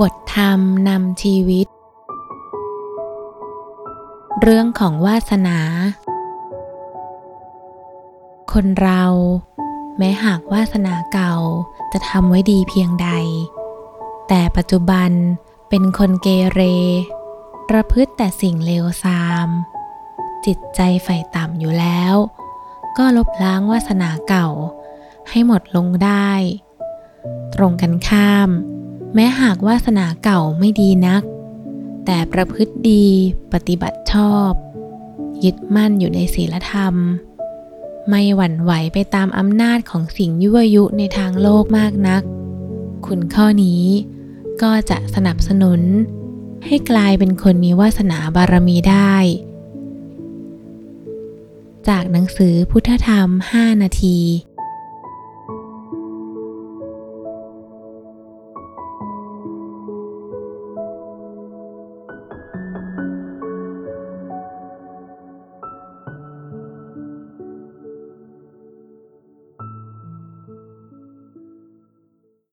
บทธรรมนำชีวิต เรื่องของวาสนา คนเรา แม้หากวาสนาเก่าจะทำไว้ดีเพียงใด แต่ปัจจุบันเป็นคนเกเร ประพฤติแต่สิ่งเลวทราม จิตใจใฝ่ต่ำอยู่แล้ว ก็ลบล้างวาสนาเก่าให้หมดลงได้ ตรงกันข้าม แม้หากวาสนาเก่าไม่ดีนัก แต่ประพฤติดีปฏิบัติชอบ ยึดมั่นอยู่ในศีลธรรม ไม่หวั่นไหวไปตามอำนาจของสิ่งยั่วยุในทางโลกมากนัก คุณข้อนี้ก็จะสนับสนุน ให้กลายเป็นคนมีวาสนาบารมีได้ จากหนังสือพุทธธรรม 5 นาที